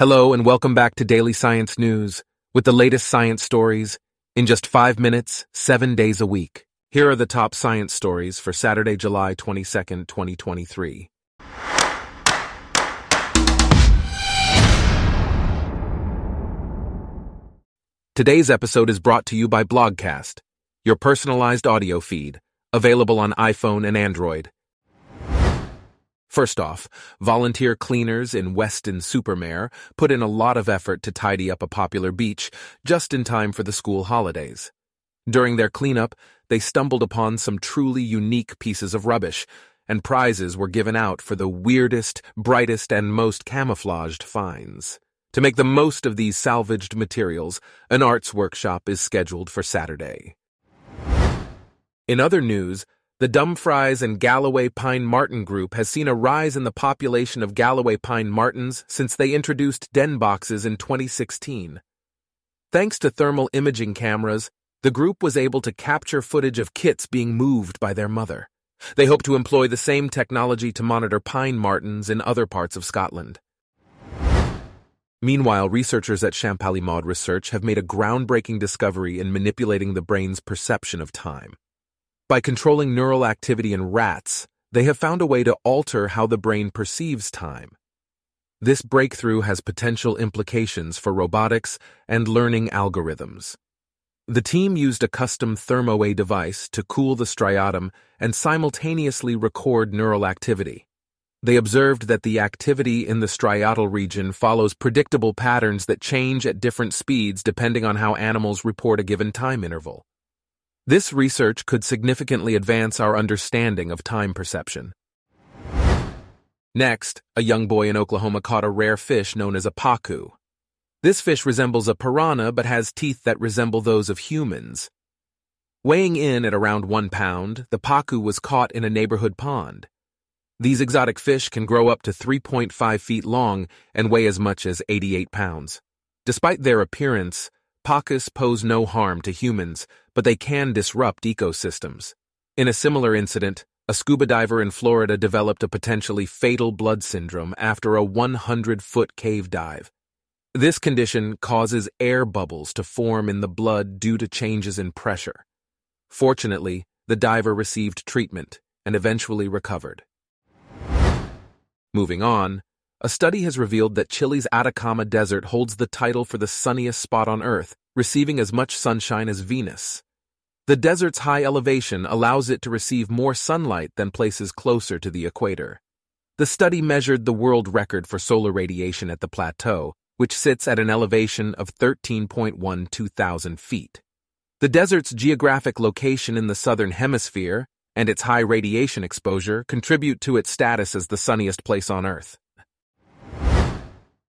Hello and welcome back to Daily Science News with the latest science stories in just five minutes, seven days a week. Here are the top science stories for Saturday, July 22nd, 2023. Today's episode is brought to you by Blogcast, your personalized audio feed, available on iPhone and Android. First off, volunteer cleaners in Weston-super-Mare put in a lot of effort to tidy up a popular beach just in time for the school holidays. During their cleanup, they stumbled upon some truly unique pieces of rubbish, and prizes were given out for the weirdest, brightest, and most camouflaged finds. To make the most of these salvaged materials, an arts workshop is scheduled for Saturday. In other news, the Dumfries and Galloway Pine Marten Group has seen a rise in the population of Galloway Pine Martens since they introduced den boxes in 2016. Thanks to thermal imaging cameras, the group was able to capture footage of kits being moved by their mother. They hope to employ the same technology to monitor pine martens in other parts of Scotland. Meanwhile, researchers at Champalimaud Research have made a groundbreaking discovery in manipulating the brain's perception of time. By controlling neural activity in rats, they have found a way to alter how the brain perceives time. This breakthrough has potential implications for robotics and learning algorithms. The team used a custom ThermoWay device to cool the striatum and simultaneously record neural activity. They observed that the activity in the striatal region follows predictable patterns that change at different speeds depending on how animals report a given time interval. This research could significantly advance our understanding of time perception. Next, a young boy in Oklahoma caught a rare fish known as a pacu. This fish resembles a piranha but has teeth that resemble those of humans. Weighing in at around one pound, the pacu was caught in a neighborhood pond. These exotic fish can grow up to 3.5 feet long and weigh as much as 88 pounds. Despite their appearance, Pacus pose no harm to humans, but they can disrupt ecosystems. In a similar incident, a scuba diver in Florida developed a potentially fatal blood syndrome after a 100-foot cave dive. This condition causes air bubbles to form in the blood due to changes in pressure. Fortunately, the diver received treatment and eventually recovered. Moving on, a study has revealed that Chile's Atacama Desert holds the title for the sunniest spot on Earth, receiving as much sunshine as Venus. The desert's high elevation allows it to receive more sunlight than places closer to the equator. The study measured the world record for solar radiation at the plateau, which sits at an elevation of 13.12 thousand feet. The desert's geographic location in the southern hemisphere and its high radiation exposure contribute to its status as the sunniest place on Earth.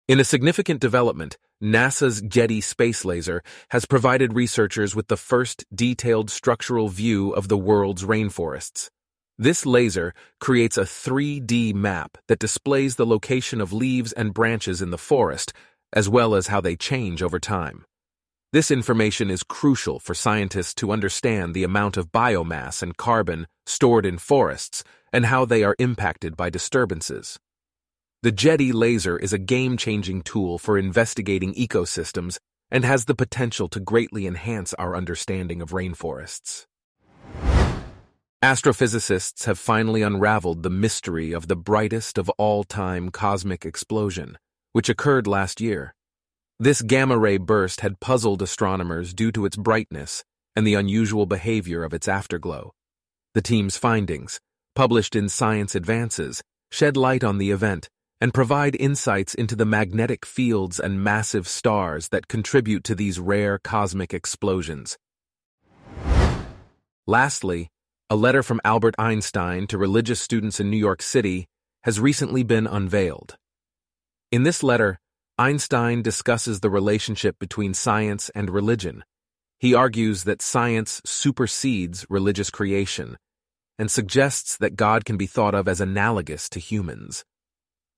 In a significant development, NASA's GEDI space laser has provided researchers with the first detailed structural view of the world's rainforests. This laser creates a 3D map that displays the location of leaves and branches in the forest, as well as how they change over time. This information is crucial for scientists to understand the amount of biomass and carbon stored in forests and how they are impacted by disturbances. The GEDI laser is a game-changing tool for investigating ecosystems and has the potential to greatly enhance our understanding of rainforests. Astrophysicists have finally unraveled the mystery of the brightest of all-time cosmic explosion, which occurred last year. This gamma-ray burst had puzzled astronomers due to its brightness and the unusual behavior of its afterglow. The team's findings, published in Science Advances, shed light on the event and provide insights into the magnetic fields and massive stars that contribute to these rare cosmic explosions. Lastly, a letter from Albert Einstein to religious students in New York City has recently been unveiled. In this letter, Einstein discusses the relationship between science and religion. He argues that science supersedes religious creation and suggests that God can be thought of as analogous to humans.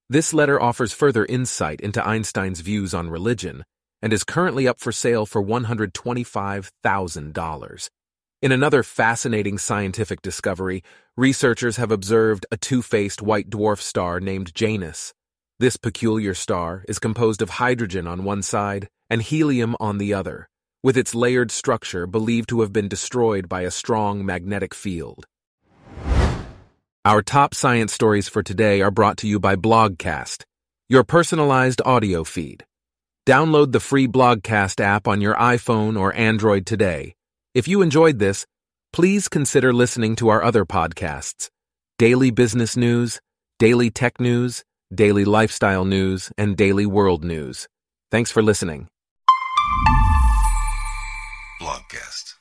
This letter offers further insight into Einstein's views on religion and is currently up for sale for $125,000. In another fascinating scientific discovery, researchers have observed a two-faced white dwarf star named Janus. This peculiar star is composed of hydrogen on one side and helium on the other, with its layered structure believed to have been destroyed by a strong magnetic field. Our top science stories for today are brought to you by Blogcast, your personalized audio feed. Download the free Blogcast app on your iPhone or Android today. If you enjoyed this, please consider listening to our other podcasts Daily Business News, Daily Tech News, Daily Lifestyle News, and Daily World News. Thanks for listening. Blogcast.